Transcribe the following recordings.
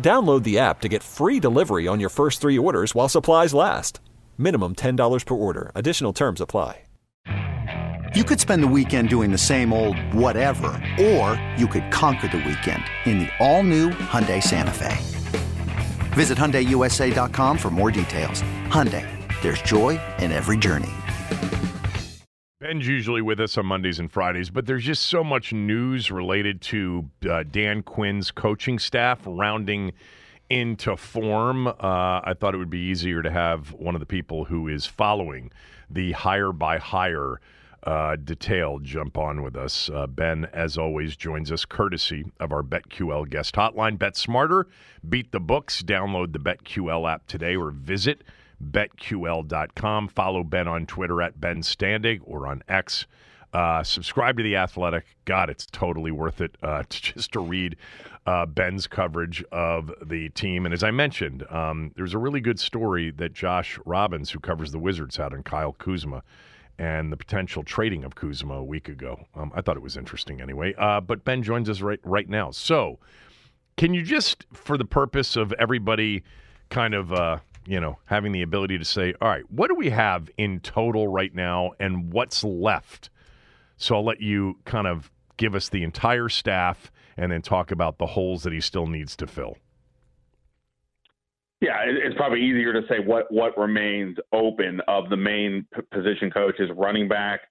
Download the app to get free delivery on your first three orders while supplies last. Minimum $10 per order. Additional terms apply. You could spend the weekend doing the same old whatever, or you could conquer the weekend in the all-new Hyundai Santa Fe. Visit HyundaiUSA.com for more details. Hyundai, there's joy in every journey. Ben's usually with us on Mondays and Fridays, but there's just so much news related to uh, Dan Quinn's coaching staff rounding into form. Uh, I thought it would be easier to have one of the people who is following the hire by hire uh, detail jump on with us. Uh, ben, as always, joins us courtesy of our BetQL guest hotline. Bet smarter, beat the books. Download the BetQL app today or visit betql.com. Follow Ben on Twitter at Ben Standig or on X. Uh, subscribe to the Athletic. God, it's totally worth it uh, to just to read uh, Ben's coverage of the team. And as I mentioned, um, there's a really good story that Josh Robbins, who covers the Wizards, had on Kyle Kuzma and the potential trading of Kuzma a week ago. Um, I thought it was interesting anyway. Uh, but Ben joins us right right now. So, can you just, for the purpose of everybody, kind of uh, you know having the ability to say, all right, what do we have in total right now, and what's left? So I'll let you kind of give us the entire staff, and then talk about the holes that he still needs to fill. Yeah, it's probably easier to say what what remains open of the main p- position coaches, running back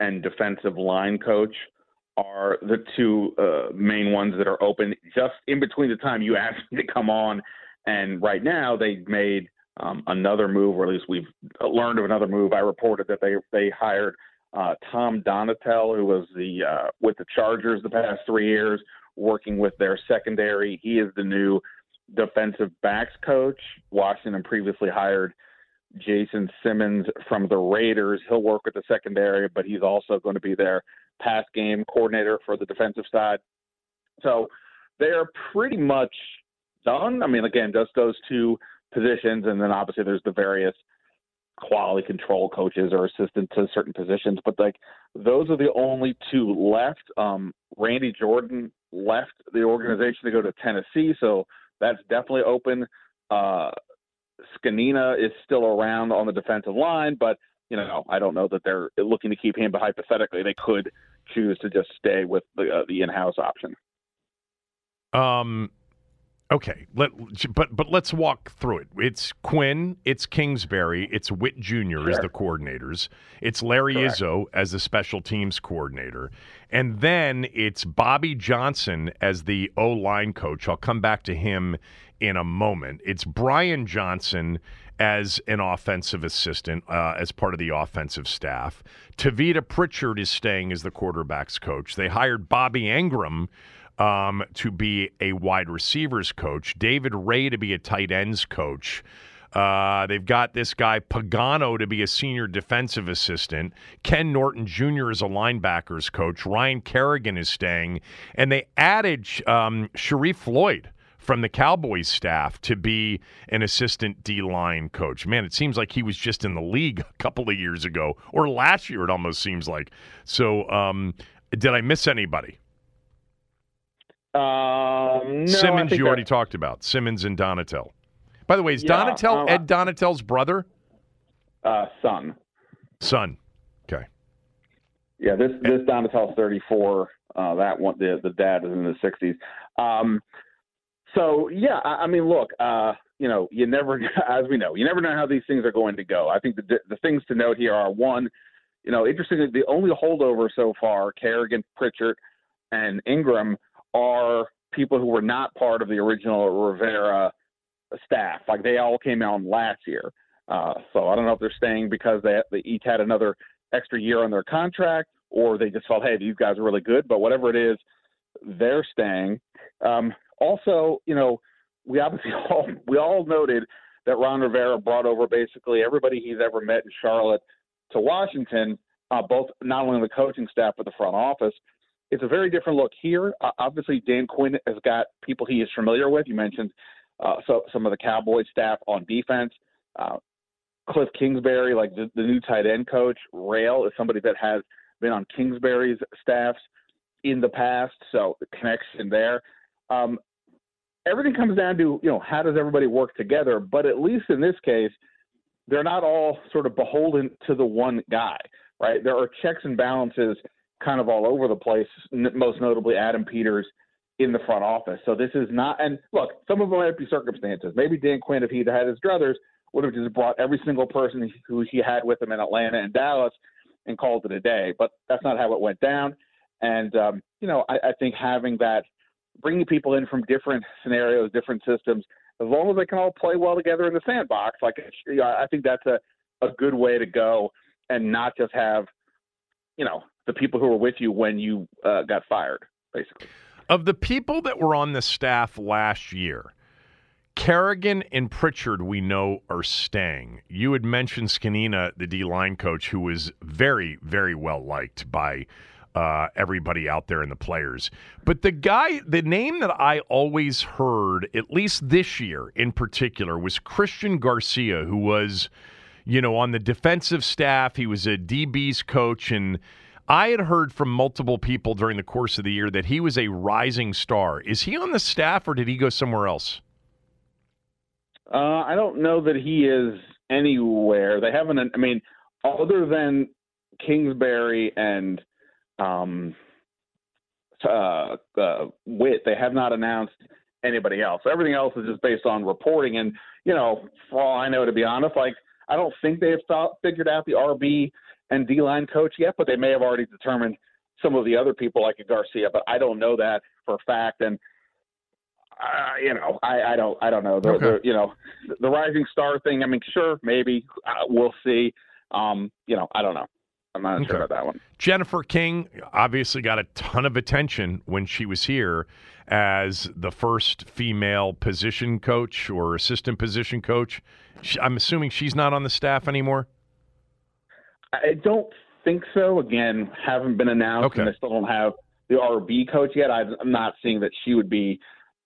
and defensive line coach are the two uh, main ones that are open. Just in between the time you asked me to come on, and right now they made um, another move, or at least we've learned of another move. I reported that they they hired uh, Tom Donatell, who was the uh, with the Chargers the past three years, working with their secondary. He is the new defensive backs coach. Washington previously hired Jason Simmons from the Raiders. He'll work with the secondary, but he's also going to be their pass game coordinator for the defensive side. So they're pretty much done. I mean, again, just those two positions, and then obviously there's the various quality control coaches or assistants to certain positions. But like those are the only two left. Um, Randy Jordan left the organization to go to Tennessee, so that's definitely open. Uh, Zgonina is still around on the defensive line, but you know I don't know that they're looking to keep him. But hypothetically, they could choose to just stay with the uh, the in-house option. Um. Okay, let but but let's walk through it. It's Quinn, it's Kingsbury, it's Whitt Jr. Sure. as the coordinators, it's Larry Correct. Izzo as the special teams coordinator, and then it's Bobby Johnson as the O line coach. I'll come back to him in a moment. It's Brian Johnson as an offensive assistant, uh, as part of the offensive staff. Tavita Pritchard is staying as the quarterbacks coach. They hired Bobby Engram um, to be a wide receivers coach, David Raih to be a tight ends coach. Uh, they've got this guy Pagano to be a senior defensive assistant. Ken Norton Jr. is a linebackers coach. Ryan Kerrigan is staying, and they added um, Sharrif Floyd from the Cowboys staff to be an assistant D line coach. Man, it seems like he was just in the league a couple of years ago, or last year. It almost seems like. So, um, did I miss anybody? Um, no, Simmons, you already talked about Simmons and Donatell. By the way, is Yeah, Donatell uh, Ed Donatell's brother? uh, son. Son. Okay. Yeah, this this Donatell's 34. Uh, that one, the the dad is in the 60s. Um, so yeah, I, I mean, look, uh, you know, you never, as we know, you never know how these things are going to go. I think the the things to note here are one, you know, interestingly, the only holdover so far, Kerrigan, Pritchard, and Engram are people who were not part of the original Rivera staff. Like they all came out last year. Uh, so I don't know if they're staying because they they each had another extra year on their contract, or they just felt, hey, these guys are really good. But whatever it is, they're staying. Um, also, you know, we obviously all we all noted that Ron Rivera brought over basically everybody he's ever met in Charlotte to Washington, uh, both not only the coaching staff but the front office. It's a very different look here. Uh, obviously, Dan Quinn has got people he is familiar with. You mentioned uh, so some of the Cowboys staff on defense. Uh, Cliff Kingsbury, like the, the new tight end coach, Raih is somebody that has been on Kingsbury's staffs in the past, so the connection there. Um, everything comes down to you know how does everybody work together. But at least in this case, they're not all sort of beholden to the one guy, right? There are checks and balances kind of all over the place. Most notably, Adam Peters in the front office. So this is not. And look, some of them might be circumstances. Maybe Dan Quinn, if he'd had his druthers, would have just brought every single person who he had with him in Atlanta and Dallas and called it a day. But that's not how it went down. And um, you know, I, I think having that, bringing people in from different scenarios, different systems, as long as they can all play well together in the sandbox, like I think that's a a good way to go, and not just have, you know, the people who were with you when you uh, got fired, basically. Of the people that were on the staff last year, Kerrigan and Pritchard, we know, are staying. You had mentioned Zgonina, the D line coach, who was very, very well liked by uh, everybody out there and the players. But the guy, the name that I always heard, at least this year in particular, was Christian Garcia, who was, you know, on the defensive staff. He was a DB's coach and. I had heard from multiple people during the course of the year that he was a rising star. Is he on the staff or did he go somewhere else? Uh, I don't know that he is anywhere. They haven't. I mean, other than Kingsbury and um, uh, uh, Whitt, they have not announced anybody else. Everything else is just based on reporting. And you know, for all I know, to be honest, like I don't think they have thought, figured out the RB and D line coach yet, but they may have already determined some of the other people like a Garcia. But I don't know that for a fact. And uh, you know, I, I don't, I don't know. The, Okay. the, you know, the rising star thing. I mean, sure, maybe uh, we'll see. Um, you know, I don't know. I'm not sure about that one. Jennifer King obviously got a ton of attention when she was here as the first female position coach or assistant position coach. I'm assuming she's not on the staff anymore. I don't think so. Again, haven't been announced, and Okay. they still don't have the RB coach yet. I'm I'm not seeing that she would be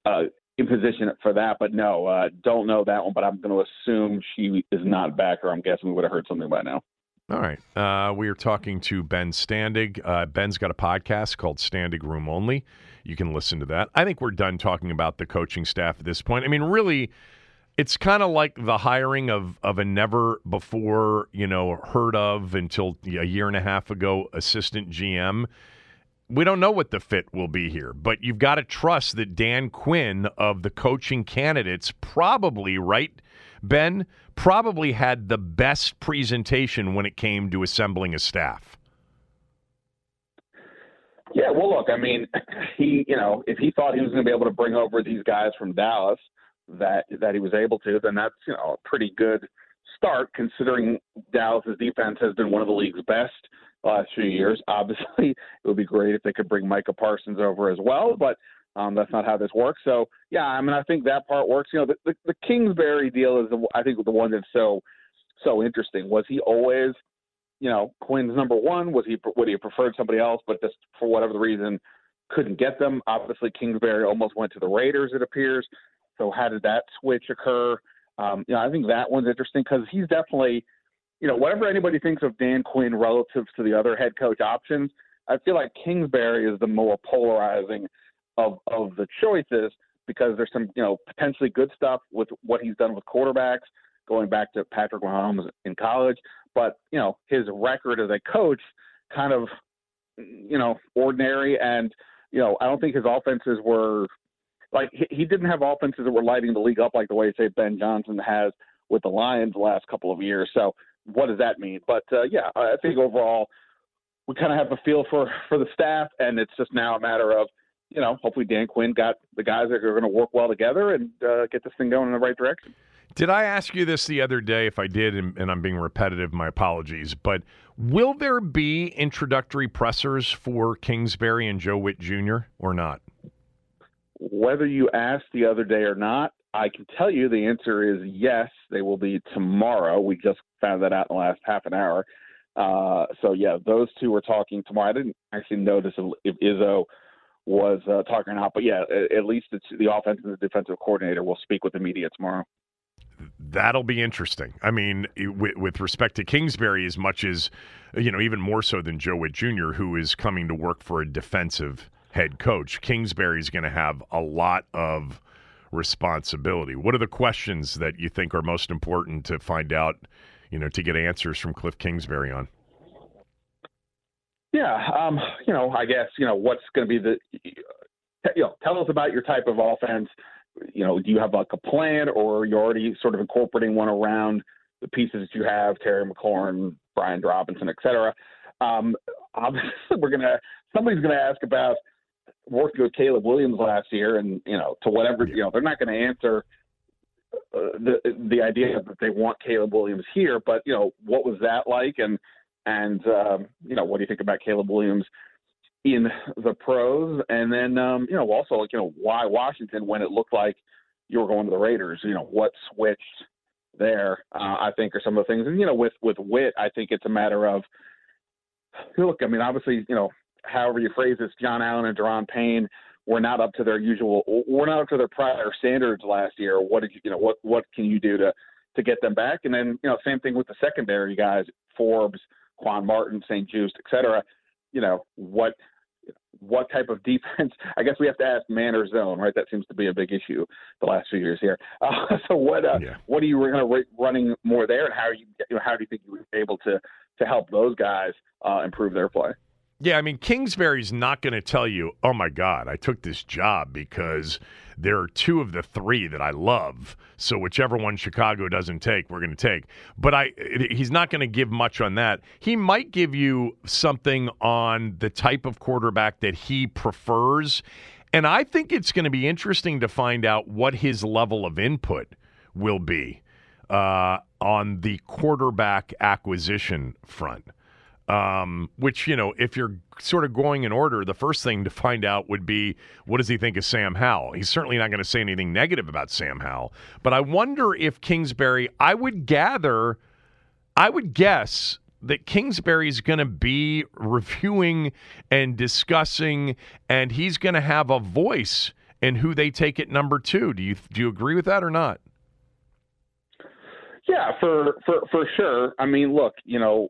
uh, in position for that. But no, uh, don't know that one. But I'm going to assume she is not back, or I'm guessing we would have heard something by now. All right. Uh, we are talking to Ben Standig. Uh, Ben's got a podcast called Standig Room Only. You can listen to that. I think we're done talking about the coaching staff at this point. I mean, really, it's kind of like the hiring of of a never before you know heard of until a year and a half ago assistant GM. We don't know what the fit will be here, but you've got to trust that Dan Quinn of the coaching candidates probably right. Ben probably had the best presentation when it came to assembling a staff. Yeah, well, look, I mean, he, you know, if he thought he was going to be able to bring over these guys from Dallas, that that he was able to, then that's you know a pretty good start considering Dallas's defense has been one of the league's best the last few years. Obviously, it would be great if they could bring Micah Parsons over as well, but um, that's not how this works. So yeah, I mean, I think that part works. You know, the, the, the Kingsbury deal is the, I think the one that's so so interesting. Was he always you know, Quinn's number one. Was he would he have preferred somebody else? But just for whatever the reason, couldn't get them. Obviously, Kingsbury almost went to the Raiders, it appears. So how did that switch occur? Um, you know, I think that one's interesting because he's definitely, you know, whatever anybody thinks of Dan Quinn relative to the other head coach options, I feel like Kingsbury is the more polarizing of of the choices because there's some, you know, potentially good stuff with what he's done with quarterbacks, going back to Patrick Mahomes in college, but you know, his record as a coach kind of, you know, ordinary and you know, I don't think his offenses were like he, he didn't have offenses that were lighting the league up like the way say Ben Johnson has with the Lions the last couple of years. So what does that mean? But uh, yeah, I think overall we kind of have a feel for for the staff, and it's just now a matter of you know hopefully Dan Quinn got the guys that are going to work well together and uh, get this thing going in the right direction. Did I ask you this the other day? If I did, and, and I'm being repetitive, my apologies. But will there be introductory pressers for Kingsbury and Joe Whitt Jr. or not? Whether you asked the other day or not, I can tell you the answer is yes. They will be tomorrow. We just found that out in the last half an hour. Uh, so yeah, those two were talking tomorrow. I didn't actually notice if, Izzo was uh, talking or not, but yeah, at, least the offensive and the defensive coordinator will speak with the media tomorrow. That'll be interesting. I mean, with, with, respect to Kingsbury, as much as you know, even more so than Joe Whitt Jr., who is coming to work for a defensive head coach. Kingsbury is going to have a lot of responsibility. What are the questions that you think are most important to find out, you know, to get answers from Cliff Kingsbury on? Yeah, um, you know, I guess you know what's going to be the, you know, tell us about your type of offense. You know, do you have like a plan, or you're already sort of incorporating one around the pieces that you have, Terry McLaurin, Brian Robinson, et cetera. Um, obviously, we're gonna somebody's gonna ask about working with Caleb Williams last year, and you know, to whatever you know, they're not going to answer uh, the the idea that they want Caleb Williams here. But you know, what was that like? And and um, you know, what do you think about Caleb Williams in the pros? And then um, you know, also like you know, why Washington when it looked like you were going to the Raiders? You know, what switched there? Uh, I think are some of the things. And you know, with with Whitt, I think it's a matter of look. I mean, obviously, you know, however you phrase this, John Allen and Daron Payne were not up to their usual, were not up to their prior standards last year. What did you, you know, what what can you do to to get them back? And then you know, same thing with the secondary guys, Forbes, Quan Martin, St-Juste, et cetera. You know, what what type of defense? I guess we have to ask man or zone, right? That seems to be a big issue the last few years here. Uh, so what uh, yeah. what are you going to running more there, and how are you, you know, how do you think you were able to to help those guys uh, improve their play? Yeah, I mean, Kingsbury's not going to tell you, oh my God, I took this job because there are two of the three that I love. So whichever one Chicago doesn't take, we're going to take. But I, he's not going to give much on that. He might give you something on the type of quarterback that he prefers. And I think it's going to be interesting to find out what his level of input will be uh, on the quarterback acquisition front. Um, which, you know, if you're sort of going in order, the first thing to find out would be what does he think of Sam Howell? He's certainly not going to say anything negative about Sam Howell. But I wonder if Kingsbury, I would gather, I would guess that Kingsbury is going to be reviewing and discussing, and he's going to have a voice in who they take at number two. Do you do you agree with that or not? Yeah, for for for sure. I mean, look, you know,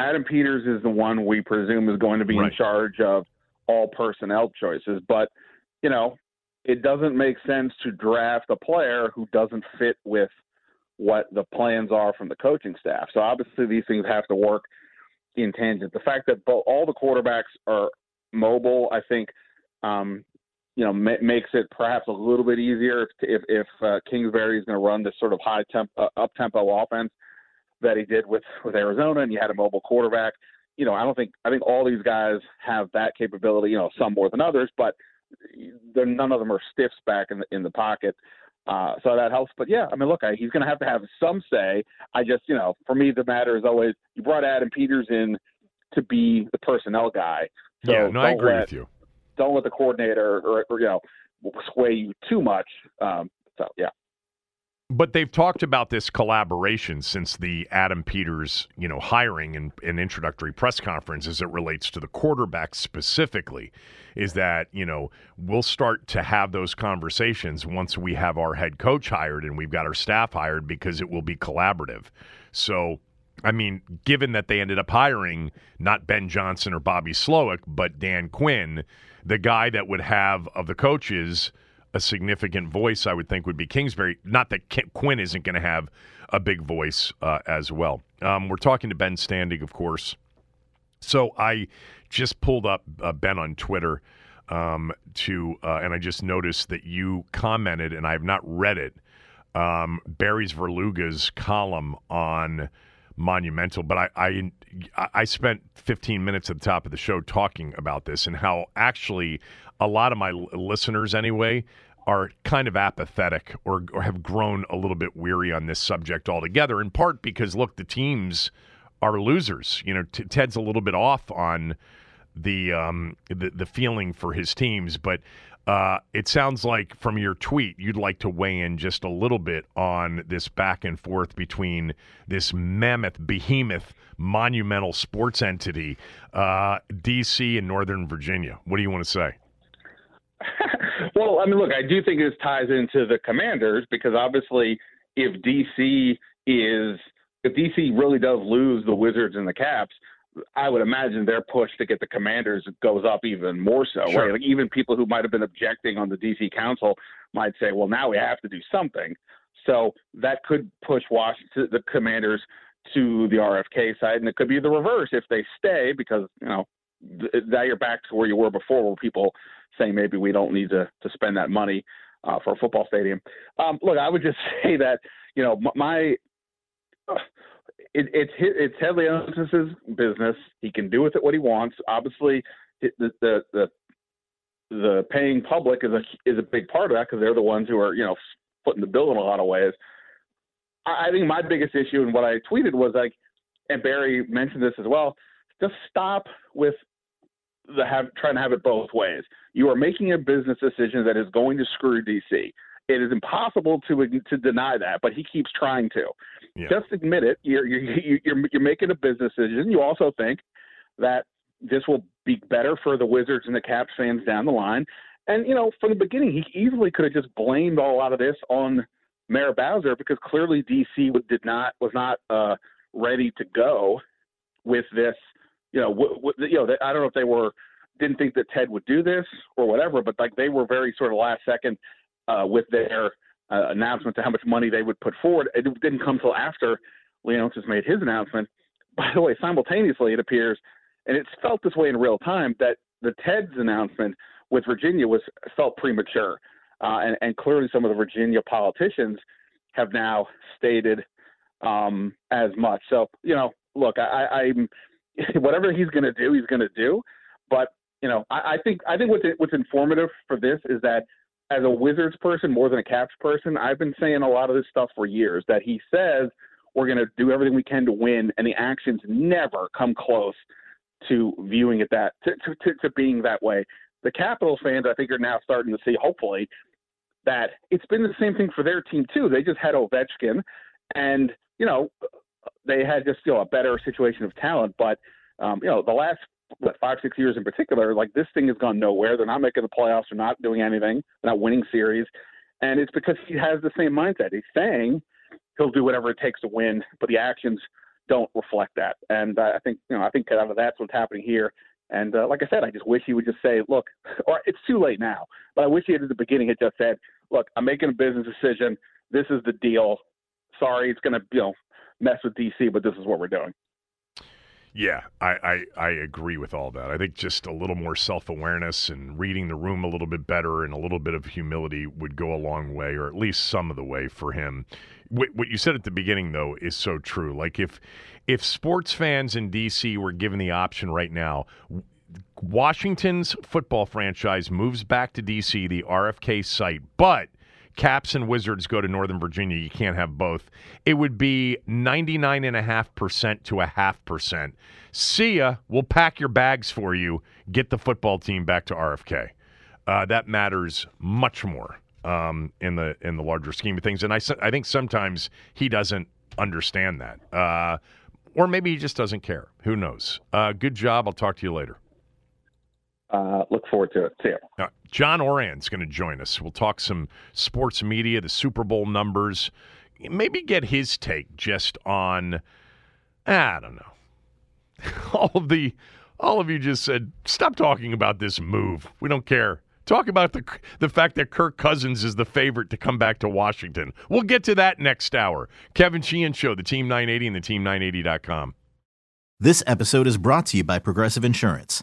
Adam Peters is the one we presume is going to be right. in charge of all personnel choices. But, you know, it doesn't make sense to draft a player who doesn't fit with what the plans are from the coaching staff. So obviously these things have to work in tangent. The fact that both, all the quarterbacks are mobile, I think, um, you know, ma- makes it perhaps a little bit easier if if, if uh, Kingsbury is going to run this sort of high temp uh, up tempo offense that he did with with Arizona, and you had a mobile quarterback. You know, I don't think I think all these guys have that capability. You know, some more than others, but they're, none of them are stiffs back in the in the pocket. Uh, so that helps. But yeah, I mean, look, I, he's going to have to have some say. I just, you know, for me, the matter is always you brought Adam Peters in to be the personnel guy. So yeah, no, I agree let, with you. Don't let the coordinator or, or you know sway you too much. Um, so yeah. But they've talked about this collaboration since the Adam Peters, you know, hiring and, and introductory press conference as it relates to the quarterback specifically. Is that, you know, we'll start to have those conversations once we have our head coach hired and we've got our staff hired because it will be collaborative. So, I mean, given that they ended up hiring not Ben Johnson or Bobby Slowik, but Dan Quinn, the guy that would have of the coaches a significant voice, I would think, would be Kingsbury. Not that Quinn isn't going to have a big voice uh, as well. Um, we're talking to Ben Standig, of course. So I just pulled up uh, Ben on Twitter um, to, uh, and I just noticed that you commented, and I have not read it. Um, Barry Svrluga's column on Monumental, but I, I I spent 15 minutes at the top of the show talking about this and how actually a lot of my listeners, anyway, are kind of apathetic or, or have grown a little bit weary on this subject altogether. In part because look, the teams are losers. You know, t- Ted's a little bit off on the um, the, the feeling for his teams, but uh, it sounds like from your tweet you'd like to weigh in just a little bit on this back and forth between this mammoth, behemoth, monumental sports entity, uh, DC and Northern Virginia. What do you want to say? well, I mean, look, I do think this ties into the Commanders because obviously, if DC is if DC really does lose the Wizards and the Caps, I would imagine their push to get the Commanders goes up even more so. Sure. Right? Like even people who might have been objecting on the DC Council might say, "Well, now we have to do something." So that could push Washington, the Commanders, to the RFK side, and it could be the reverse if they stay because you know now you're back to where you were before, where people saying maybe we don't need to to spend that money uh, for a football stadium. Um, look, I would just say that you know my. It, it's it's Ted Leonsis' business. He can do with it what he wants. Obviously, the the the, the paying public is a is a big part of that because they're the ones who are you know footing the bill in a lot of ways. I, I think my biggest issue and what I tweeted was like, and Barry mentioned this as well. Just stop with the have trying to have it both ways. You are making a business decision that is going to screw DC. It is impossible to to deny that, but he keeps trying to. Yeah. Just admit it. You're, you're you're you're making a business decision. You also think that this will be better for the Wizards and the Caps fans down the line. And you know, from the beginning, he easily could have just blamed all out of this on Mayor Bowser because clearly DC did not was not uh, ready to go with this. You know, you know, they, I don't know if they were didn't think that Ted would do this or whatever, but like they were very sort of last second uh, with their uh, announcement to how much money they would put forward. It didn't come till after Leonsis made his announcement. By the way, simultaneously, it appears, and it's felt this way in real time, that the Ted's announcement with Virginia was felt premature, uh, and, and clearly some of the Virginia politicians have now stated um, as much. So you know, look, I, I'm whatever he's going to do, he's going to do. But you know, I, I think I think what's what's informative for this is that as a Wizards person more than a Caps person, I've been saying a lot of this stuff for years. That he says we're going to do everything we can to win, and the actions never come close to viewing it that to, to, to being that way. The Capitals fans, I think, are now starting to see, hopefully, that it's been the same thing for their team too. They just had Ovechkin, and you know, they had just you know a better situation of talent, but um, you know, the last what five six years in particular, like this thing has gone nowhere. They're not making the playoffs. They're not doing anything. They're not winning series, and it's because he has the same mindset. He's saying he'll do whatever it takes to win, but the actions don't reflect that. And uh, I think you know I think out of that's what's happening here. And uh, like I said, I just wish he would just say, look, or it's too late now, but I wish he had at the beginning had just said, look, I'm making a business decision. This is the deal. Sorry, it's going to you know mess with DC, but this is what we're doing. Yeah, I, I, I, agree with all that. I think just a little more self awareness and reading the room a little bit better and a little bit of humility would go a long way, or at least some of the way for him. What, what you said at the beginning, though, is so true. Like if if sports fans in DC were given the option right now, Washington's football franchise moves back to DC, the RFK site, but Caps and Wizards go to Northern Virginia. You can't have both. It would be 99.5% to a half percent. See ya. We'll pack your bags for you. Get the football team back to RFK. Uh, that matters much more um, in the in the larger scheme of things. And I I think sometimes he doesn't understand that, uh, or maybe he just doesn't care. Who knows? Uh, good job. I'll talk to you later. Uh, look forward to it. See you. Uh, John Ourand's going to join us. We'll talk some sports media, the Super Bowl numbers, maybe get his take just on. I don't know. All of the, all of you just said, stop talking about this move. We don't care. Talk about the the fact that Kirk Cousins is the favorite to come back to Washington. We'll get to that next hour. Kevin Sheehan Show, the Team 980 and the Team980.com. This episode is brought to you by Progressive Insurance.